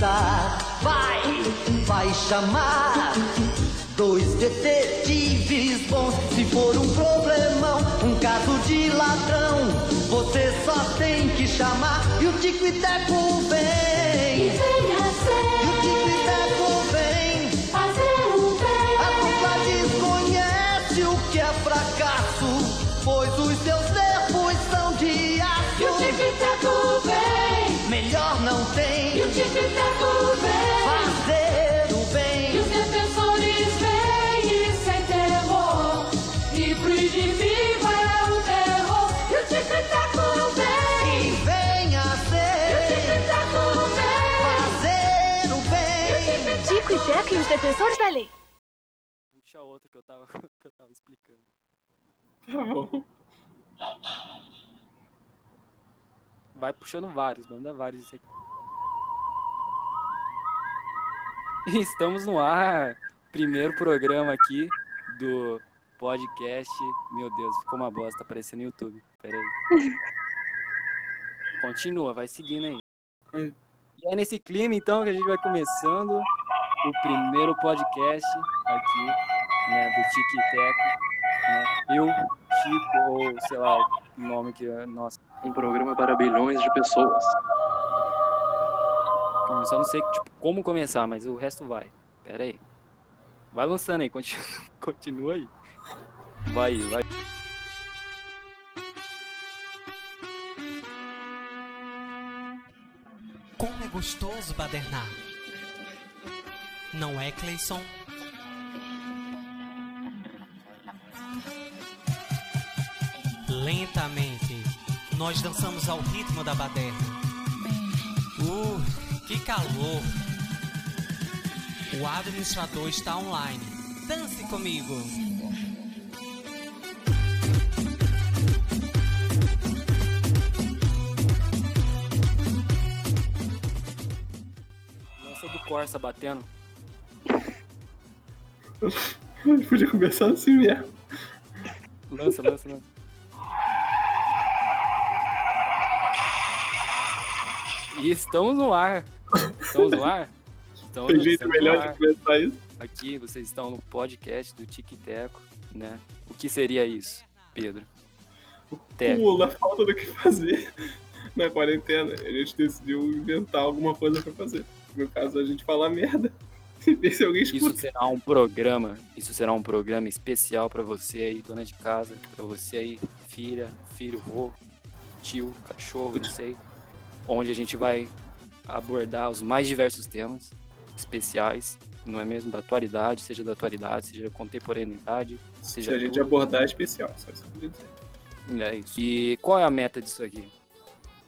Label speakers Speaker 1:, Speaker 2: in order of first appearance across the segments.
Speaker 1: Vai, vai chamar dois detetives bons. Se for um problemão, um caso de ladrão, você só tem que chamar e o Tico e Teco vem.
Speaker 2: E venha ser
Speaker 1: E o Tico e Teco vem.
Speaker 2: fazer o
Speaker 1: A
Speaker 2: bem.
Speaker 1: dupla desconhece o que é fracasso, pois os seus nervos são de
Speaker 2: E o
Speaker 1: aço.
Speaker 2: vem.
Speaker 1: Melhor não
Speaker 2: E
Speaker 1: tem
Speaker 2: o tic-tac vem.
Speaker 1: fazer o
Speaker 2: E
Speaker 1: bem.
Speaker 2: os defensores vêm sem temor. Pro inimigo o terror. O tic-tac vem.
Speaker 1: E venha
Speaker 2: E
Speaker 3: Tico e Teco e os defensores da lei.
Speaker 4: Puxa outra que eu tava, que eu tava explicando.
Speaker 5: Tá bom.
Speaker 4: Vai puxando vários, manda vários isso aqui. Estamos no ar. Primeiro programa aqui do podcast. Meu Deus, ficou uma bosta, aparecendo no YouTube. Pera aí. Continua, vai seguindo aí. E é nesse clima, então, que a gente vai começando o primeiro podcast aqui, né, do e Teco. Né? Eu, Chico, ou sei lá, o nome que é nosso.
Speaker 6: Um programa para bilhões de pessoas.
Speaker 4: Eu só não sei tipo, como começar, mas o resto vai. Pera aí. Vai lançando aí, continua, continua aí. Vai, vai.
Speaker 7: Como é gostoso badernar. Não é, Cleison? Lentamente, nós dançamos ao ritmo da baderna. Uh, que calor! O administrador está online. Dance comigo!
Speaker 4: Lança do Corsa batendo.
Speaker 5: A gente podia começar assim mesmo.
Speaker 4: Lança, lança, lança. E estamos no ar. Estamos no ar? Estamos,
Speaker 5: Tem jeito melhor de começar isso?
Speaker 4: Aqui vocês estão no podcast do Tique Teco, né? O que seria isso, Pedro? Teco.
Speaker 5: Pula, falta do que fazer na quarentena. A gente decidiu inventar alguma coisa pra fazer. No caso, a gente falar merda. Se alguém
Speaker 4: Isso
Speaker 5: escuta.
Speaker 4: será um programa, isso será um programa especial pra você aí, dona de casa, pra você aí, filha, filho, vô, tio, cachorro, não sei, onde a gente vai abordar os mais diversos temas especiais, não é mesmo? Da atualidade, seja da atualidade, seja da contemporaneidade,
Speaker 5: Se
Speaker 4: seja
Speaker 5: a gente
Speaker 4: tudo.
Speaker 5: abordar é especial, só isso que eu dizer.
Speaker 4: É isso. E qual é a meta disso aqui?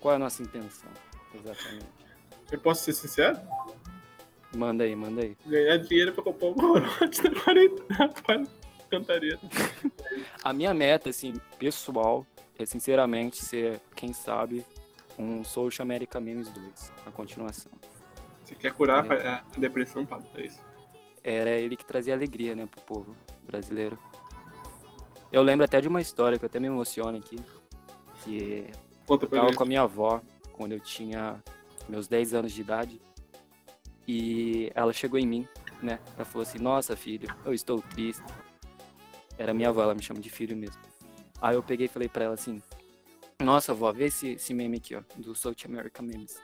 Speaker 4: Qual é a nossa intenção? Exatamente.
Speaker 5: Eu posso ser sincero?
Speaker 4: Manda aí, manda aí.
Speaker 5: Ganhar dinheiro pra comprar um corote na quarentena. Cantaria.
Speaker 4: A minha meta, assim, pessoal, é sinceramente ser, quem sabe, um Social America Memes 2, a continuação.
Speaker 5: Você quer curar a a depressão, Pablo? É isso.
Speaker 4: Era ele que trazia alegria, né, pro povo brasileiro. Eu lembro até de uma história que eu até me emociono aqui, que
Speaker 5: Conta
Speaker 4: eu tava
Speaker 5: mim.
Speaker 4: com a minha avó quando eu tinha meus 10 anos de idade. E ela chegou em mim, né? Ela falou assim: Nossa, filho, eu estou triste. Era minha avó, ela me chama de filho mesmo. Aí eu peguei e falei pra ela assim: Nossa, avó, vê esse, esse meme aqui, ó, do South American Memes.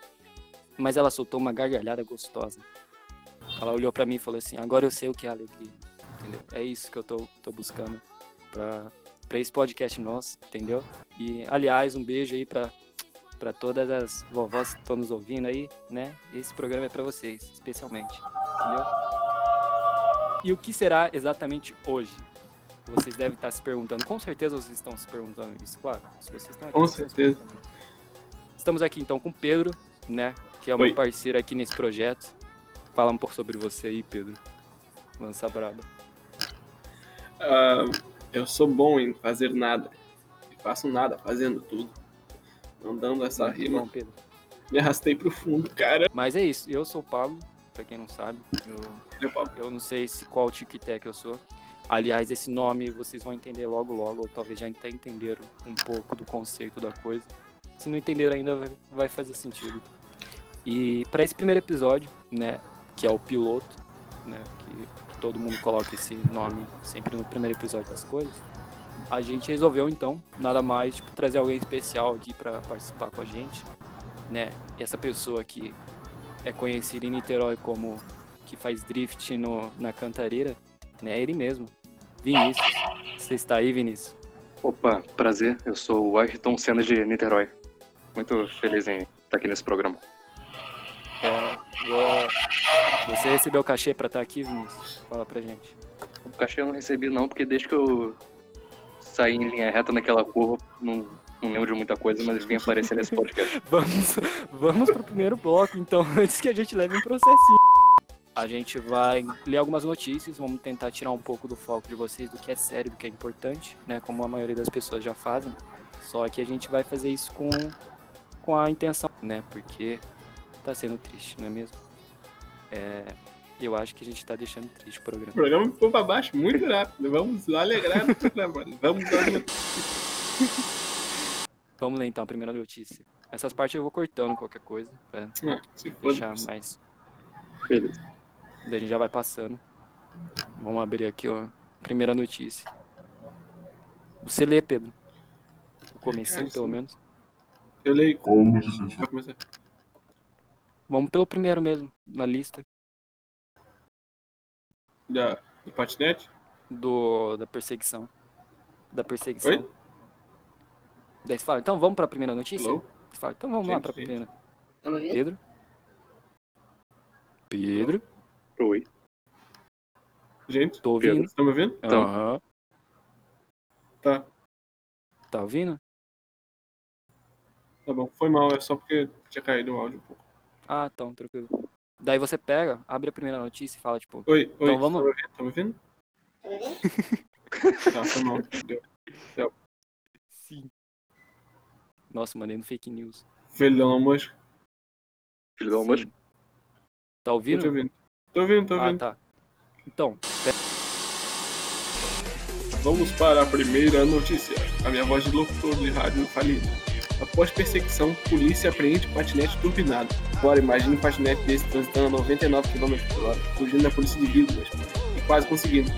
Speaker 4: Mas ela soltou uma gargalhada gostosa. Ela olhou pra mim e falou assim: Agora eu sei o que é alegria. Entendeu? É isso que eu tô, tô buscando pra, pra esse podcast nosso, entendeu? E, aliás, um beijo aí pra, pra todas as vovós que estão nos ouvindo aí, né? Esse programa é pra vocês, especialmente, entendeu? E o que será exatamente hoje? Vocês devem estar se perguntando, com certeza vocês estão se perguntando isso, claro. Se vocês estão aqui,
Speaker 5: Com certeza.
Speaker 4: Estamos aqui então com o Pedro, né? Que é
Speaker 5: Oi.
Speaker 4: parceiro aqui nesse projeto. Fala um pouco sobre você aí, Pedro. Lança braba.
Speaker 5: Ah, eu sou bom em fazer nada. E faço nada fazendo tudo. Não dando essa
Speaker 4: Muito
Speaker 5: rima.
Speaker 4: bom, Pedro.
Speaker 5: Me arrastei pro fundo, cara.
Speaker 4: Mas é isso, eu sou o Pablo, pra quem não sabe. Eu,
Speaker 5: Pablo.
Speaker 4: eu não sei se qual tic-tac eu sou. Aliás, esse nome vocês vão entender logo logo, ou talvez já até entenderam um pouco do conceito da coisa. Se não entenderam ainda, vai fazer sentido. E para esse primeiro episódio, né, que é o piloto, né, que todo mundo coloca esse nome sempre no primeiro episódio das coisas, a gente resolveu então, nada mais, tipo, trazer alguém especial aqui para participar com a gente, né? E essa pessoa que é conhecida em Niterói como que faz drift no, na cantareira, né? É ele mesmo, Vinícius. Você está aí, Vinícius?
Speaker 6: Opa, prazer. Eu sou o Ayrton Senna de Niterói. Muito feliz em estar aqui nesse programa.
Speaker 4: Você recebeu o cachê para estar aqui, Vinícius? Fala pra gente.
Speaker 6: O cachê eu não recebi não, porque desde que eu saí em linha reta naquela curva, não, não lembro de muita coisa, mas vim aparecer nesse podcast.
Speaker 4: Vamos, vamos pro primeiro bloco, então, antes que a gente leve um processinho. A gente vai ler algumas notícias, vamos tentar tirar um pouco do foco de vocês do que é sério, do que é importante, né? Como a maioria das pessoas já fazem. Só que a gente vai fazer isso com, com a intenção, né? Porque tá sendo triste, não é mesmo? É, eu acho que a gente tá deixando triste o programa.
Speaker 5: O programa ficou pra baixo muito rápido. Vamos alegrar o programa. Vamos.
Speaker 4: Vamos ler então a primeira notícia. Essas partes eu vou cortando qualquer coisa, pra
Speaker 5: Ah, se
Speaker 4: deixar
Speaker 5: foda.
Speaker 4: mais
Speaker 6: Beleza.
Speaker 4: Daí a gente já vai passando. Vamos abrir aqui, ó. Primeira notícia. Você lê, Pedro? O pelo menos.
Speaker 5: Eu leio. Vai começar.
Speaker 4: Vamos pelo primeiro mesmo, na lista
Speaker 5: Da, do patinete?
Speaker 4: do, da perseguição. Da perseguição.
Speaker 5: Oi?
Speaker 4: Daí você fala, então vamos pra primeira notícia? Você fala, então vamos lá
Speaker 5: Gente,
Speaker 4: pra
Speaker 5: gente.
Speaker 4: primeira.
Speaker 8: Tá me ouvindo?
Speaker 4: Pedro? Pedro?
Speaker 6: Oi.
Speaker 5: Gente,
Speaker 4: Tô ouvindo.
Speaker 5: estão me ouvindo?
Speaker 6: Então.
Speaker 4: Aham.
Speaker 5: Tá.
Speaker 4: Tá ouvindo?
Speaker 5: Tá bom. Foi mal, é só porque tinha caído o áudio um pouco.
Speaker 4: Ah, então, tranquilo. Daí você pega, abre a primeira notícia e fala, tipo,
Speaker 5: Oi, oi.
Speaker 4: Então vamos-
Speaker 5: Tá me ouvindo? Tá me ouvindo? Tá, foi mal. Deu.
Speaker 4: sim. Nossa, mandei no fake news.
Speaker 5: Filho da mosca.
Speaker 6: Filho do almoço.
Speaker 4: Sim. Tá
Speaker 5: Tô
Speaker 4: ouvindo?
Speaker 5: te ouvindo. Tô ouvindo, tô
Speaker 4: Ah,
Speaker 5: ouvindo.
Speaker 4: tá. Então,
Speaker 5: Vamos para a primeira notícia. A minha voz de locutor de rádio falida. Após perseguição, polícia apreende patinete turbinado. Agora imagine um patinete desse transitando a 99 km por hora, fugindo da polícia de vítimas e quase conseguindo.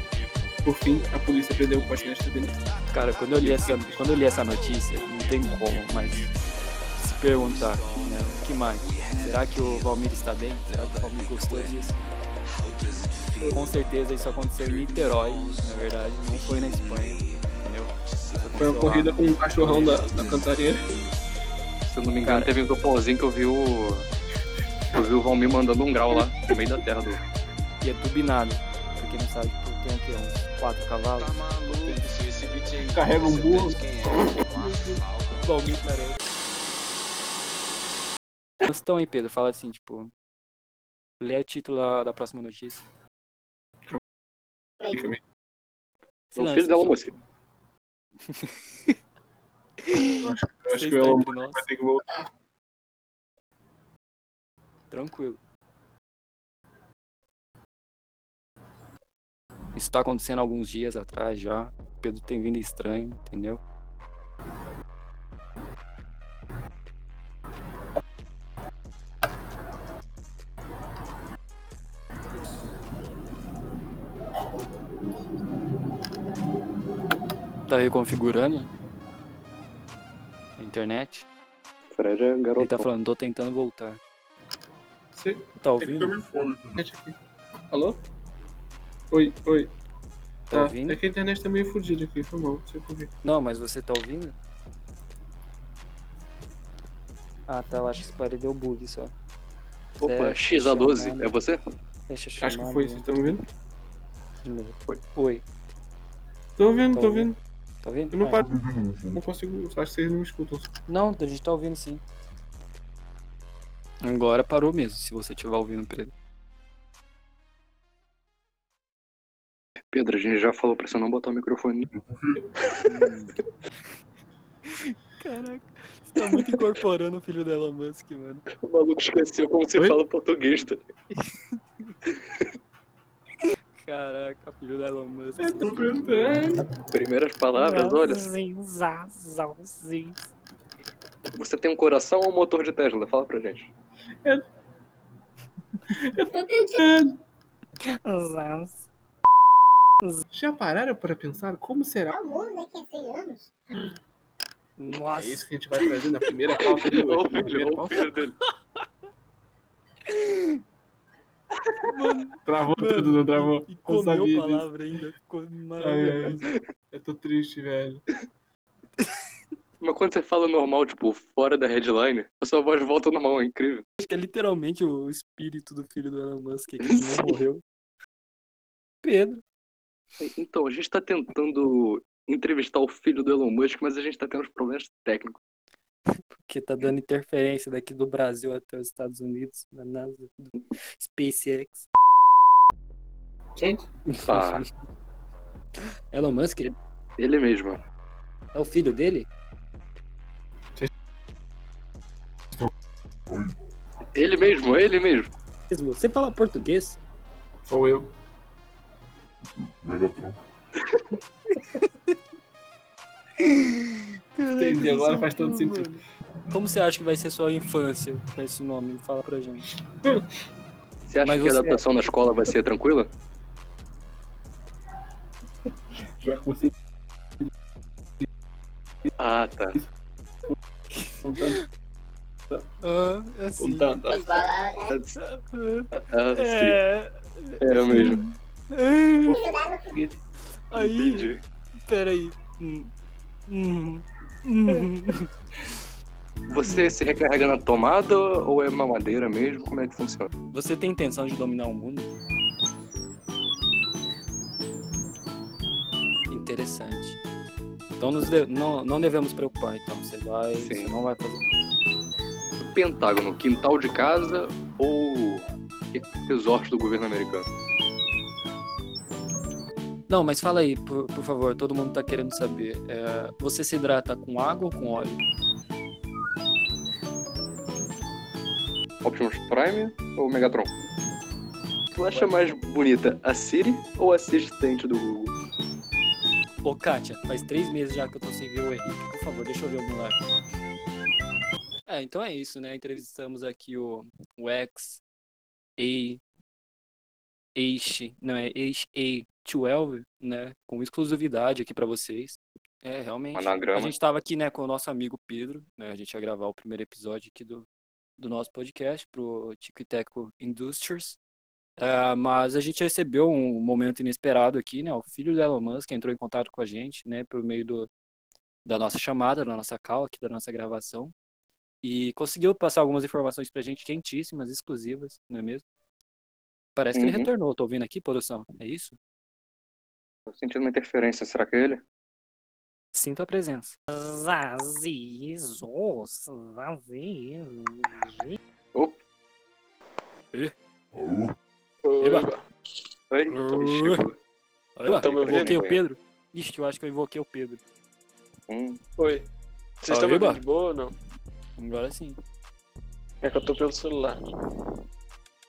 Speaker 5: Por fim, a polícia prendeu o patinete turbinado.
Speaker 4: cara, quando eu li essa, quando eu li essa notícia, não tem como, mas se perguntar, né, o que mais? Será que o Valmir está bem? Será que o Valmir gostou disso? Com certeza isso aconteceu em Niterói, na verdade, não foi na Espanha, entendeu?
Speaker 5: Foi uma
Speaker 4: lá.
Speaker 5: corrida com um cachorrão da, da cantareira.
Speaker 6: Se eu não me engano, teve um topozinho que eu vi o. Eu vi o Valmir mandando um grau lá, no meio da terra do.
Speaker 4: E é turbinado, pra quem não sabe, tipo, tem o quê? Uns quatro cavalos?
Speaker 5: Carrega um burro.
Speaker 4: Valmir parece. Estão aí, Pedro, fala assim, tipo. Lê o título da, próxima notícia.
Speaker 6: É o
Speaker 4: Silêncio,
Speaker 6: filho dela, moça.
Speaker 5: Acho que
Speaker 4: está
Speaker 5: o Elon
Speaker 4: nós?
Speaker 5: vai ter que voltar.
Speaker 4: Tranquilo. Isso tá acontecendo alguns dias atrás já. O Pedro tem vindo estranho, entendeu? Tá reconfigurando a internet?
Speaker 6: Fred é
Speaker 4: Ele
Speaker 6: garoto.
Speaker 4: tá falando, tô tentando voltar.
Speaker 5: Você
Speaker 4: Tá ouvindo?
Speaker 5: Alô? Oi, oi.
Speaker 4: Tá
Speaker 5: Tá,
Speaker 4: ouvindo?
Speaker 5: é que a internet tá meio fodida aqui, foi mal, não sei por quê.
Speaker 4: Não, mas você tá ouvindo? Ah, tá. Eu acho que esse parede deu bug só.
Speaker 6: Opa,
Speaker 4: É,
Speaker 6: XA12,
Speaker 4: chamada.
Speaker 6: é você?
Speaker 4: Deixa eu
Speaker 5: Acho
Speaker 4: chamar
Speaker 5: que foi, vocês estão me ouvindo?
Speaker 6: Foi.
Speaker 4: Oi.
Speaker 5: Tô ouvindo,
Speaker 4: Tá
Speaker 5: tô
Speaker 4: ouvindo? Tá ouvindo?
Speaker 5: Eu não
Speaker 4: Ah,
Speaker 5: paro. Não consigo. Acho que vocês não me escutam.
Speaker 4: Não, a gente tá ouvindo sim. Agora parou mesmo, se você estiver ouvindo, Pedro.
Speaker 6: Pedro, a gente já falou pra você não botar o microfone.
Speaker 4: Caraca, você tá muito incorporando o filho da Elon Musk, mano.
Speaker 6: O maluco esqueceu como se
Speaker 5: Oi?
Speaker 6: fala português, tá?
Speaker 4: Caraca, filho da Elon Musk.
Speaker 5: É, tô perguntando.
Speaker 6: Primeiras palavras, olha. Você tem um coração ou um motor de Tesla? Fala pra gente.
Speaker 5: Já pararam para pensar como será?
Speaker 8: O mundo daqui a 100 anos?
Speaker 4: Nossa.
Speaker 5: É isso que a gente vai trazer na primeira pauta de
Speaker 6: Olha o
Speaker 5: hoje. Na
Speaker 6: filho,
Speaker 5: primeira
Speaker 6: olha o
Speaker 5: pauta.
Speaker 6: filho dele.
Speaker 5: Travou tudo, não travou?
Speaker 4: E
Speaker 5: Eu
Speaker 4: comeu
Speaker 5: sabia disso.
Speaker 4: palavra ainda. Ficou
Speaker 5: Ai,
Speaker 4: maravilhoso.
Speaker 5: ai. Eu tô triste, velho.
Speaker 6: Mas quando você fala normal, tipo, fora da headline, a sua voz volta ao normal, é incrível.
Speaker 4: Acho que é literalmente o espírito do filho do Elon Musk que não morreu. Pedro.
Speaker 6: Então, a gente tá tentando entrevistar o filho do Elon Musk, mas a gente tá tendo uns problemas técnicos.
Speaker 4: que tá dando interferência daqui do Brasil até os Estados Unidos, na NASA, do SpaceX.
Speaker 5: Gente,
Speaker 6: Ah,
Speaker 4: Elon Musk
Speaker 6: ele mesmo.
Speaker 4: é o filho dele?
Speaker 6: Ele mesmo, ele mesmo.
Speaker 4: Você fala português?
Speaker 5: sou eu. Entendi, agora faz todo sentido.
Speaker 4: Como você acha que vai ser sua infância com esse nome? Fala pra gente.
Speaker 6: Você acha
Speaker 4: Mas
Speaker 6: que a adaptação na escola vai ser tranquila?
Speaker 5: Já consegui.
Speaker 6: Ah, tá.
Speaker 4: Ah, é assim.
Speaker 5: Contando.
Speaker 6: Ah, sim.
Speaker 4: É.
Speaker 6: É mesmo.
Speaker 4: Aí,
Speaker 6: Entendi.
Speaker 4: peraí. Hum. Hum. Hum.
Speaker 6: Você se recarrega na tomada ou é mamadeira mesmo? Como é que funciona?
Speaker 4: Você tem intenção de dominar o mundo? Interessante. Então de- não, não devemos preocupar, então. Você vai.
Speaker 6: Sim.
Speaker 4: Você não vai fazer.
Speaker 6: Pentágono, quintal de casa ou resort do governo americano?
Speaker 4: Não, mas fala aí, por, por favor, todo mundo tá querendo saber. É, você se hidrata com água ou com óleo?
Speaker 6: Optimus Prime ou Megatron? Tu acha mais bonita a Siri ou a assistente do Google?
Speaker 4: Ô, Kátia, faz três meses já que eu tô sem ver o Henrique. Por favor, deixa eu ver o moleque. É, então é isso, né? Entrevistamos aqui o, o ex A Eixe, não é Eixe A12, né? Com exclusividade aqui pra vocês. É, realmente. A
Speaker 6: Anagrama.
Speaker 4: gente tava aqui, né, com o nosso amigo Pedro, né? A gente ia gravar o primeiro episódio aqui do, do nosso podcast pro Tico e Teco Industries. É, mas a gente recebeu um momento inesperado aqui, né? O filho do Elon Musk entrou em contato com a gente, né? Por meio do, da nossa chamada, da nossa call aqui, da nossa gravação. E conseguiu passar algumas informações pra gente quentíssimas, exclusivas, não é mesmo? Parece que ele
Speaker 6: Uhum.
Speaker 4: retornou. Tô ouvindo aqui, produção. É isso?
Speaker 6: Tô sentindo uma interferência, será que é ele?
Speaker 4: Sinto a presença.
Speaker 9: Vazios, vazios.
Speaker 4: Olha,
Speaker 10: Tão me ouvindo?
Speaker 4: invoquei o Pedro. Ixi, eu acho que eu invoquei o Pedro.
Speaker 6: Hum,
Speaker 10: Oi. Vocês estão me ouvindo de boa ou não?
Speaker 4: Agora sim.
Speaker 10: É que eu tô pelo celular.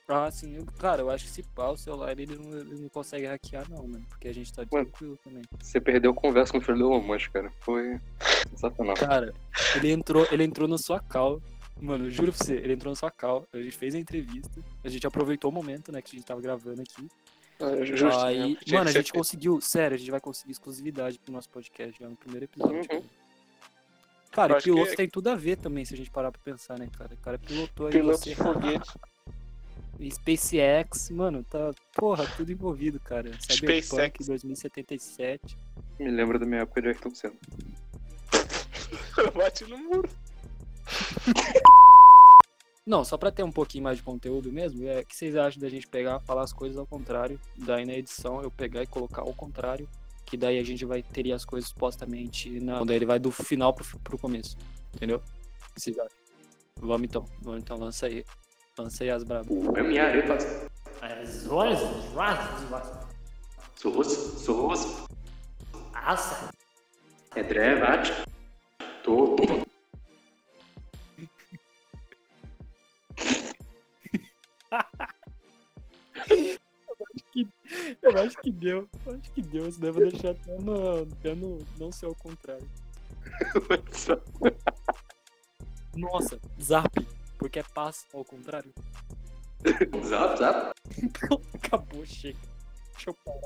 Speaker 4: Ah, sim. Eu, cara, eu acho que se pá, o celular ele não, ele não consegue hackear, não, mano. Porque a gente tá
Speaker 6: Ué.
Speaker 4: tranquilo também.
Speaker 6: você perdeu a conversa com o filho do cara. Foi sensacional.
Speaker 4: Cara, ele entrou, ele entrou na sua call. Mano, eu juro pra você, ele entrou na sua call. A gente fez a entrevista. A gente aproveitou o momento, né, que a gente tava gravando aqui.
Speaker 10: Ah, justo,
Speaker 4: Aí,
Speaker 10: né?
Speaker 4: Mano, a gente conseguiu, sério, a gente vai conseguir exclusividade pro nosso podcast já no primeiro episódio.
Speaker 6: Uhum.
Speaker 4: cara. Cara,
Speaker 10: Eu
Speaker 4: e
Speaker 10: acho que-
Speaker 4: piloto tem tudo a ver também, se a gente parar pra pensar, né, cara? O cara pilotou aí
Speaker 10: Piloto
Speaker 4: você.
Speaker 10: de foguete.
Speaker 4: SpaceX, mano, tá, porra, tudo envolvido, cara. Cyberpunk
Speaker 10: SpaceX.
Speaker 4: 2077.
Speaker 6: Me lembra da minha época de Ayrton Senna.
Speaker 10: Bate no muro.
Speaker 4: Não, só pra ter um pouquinho mais de conteúdo mesmo, é o que vocês acham da gente pegar, falar as coisas ao contrário, daí na edição eu pegar e colocar ao contrário, que daí a gente vai teria as coisas supostamente na, daí ele vai do final pro, pro começo, entendeu? Vocês acham? Vamos então, vamos então, lança aí, lança aí as brabas.
Speaker 6: É minha arepa.
Speaker 9: As horas, as
Speaker 6: Sorros, sorros.
Speaker 9: Asa.
Speaker 6: É drevat. Tô.
Speaker 4: Eu acho que deu, eu acho que deu, isso deve deixar até no, até no não ser ao contrário. Nossa, Zap, Porque é paz, ao contrário.
Speaker 6: Exato, exato.
Speaker 4: Acabou, chega. Deixa eu parar.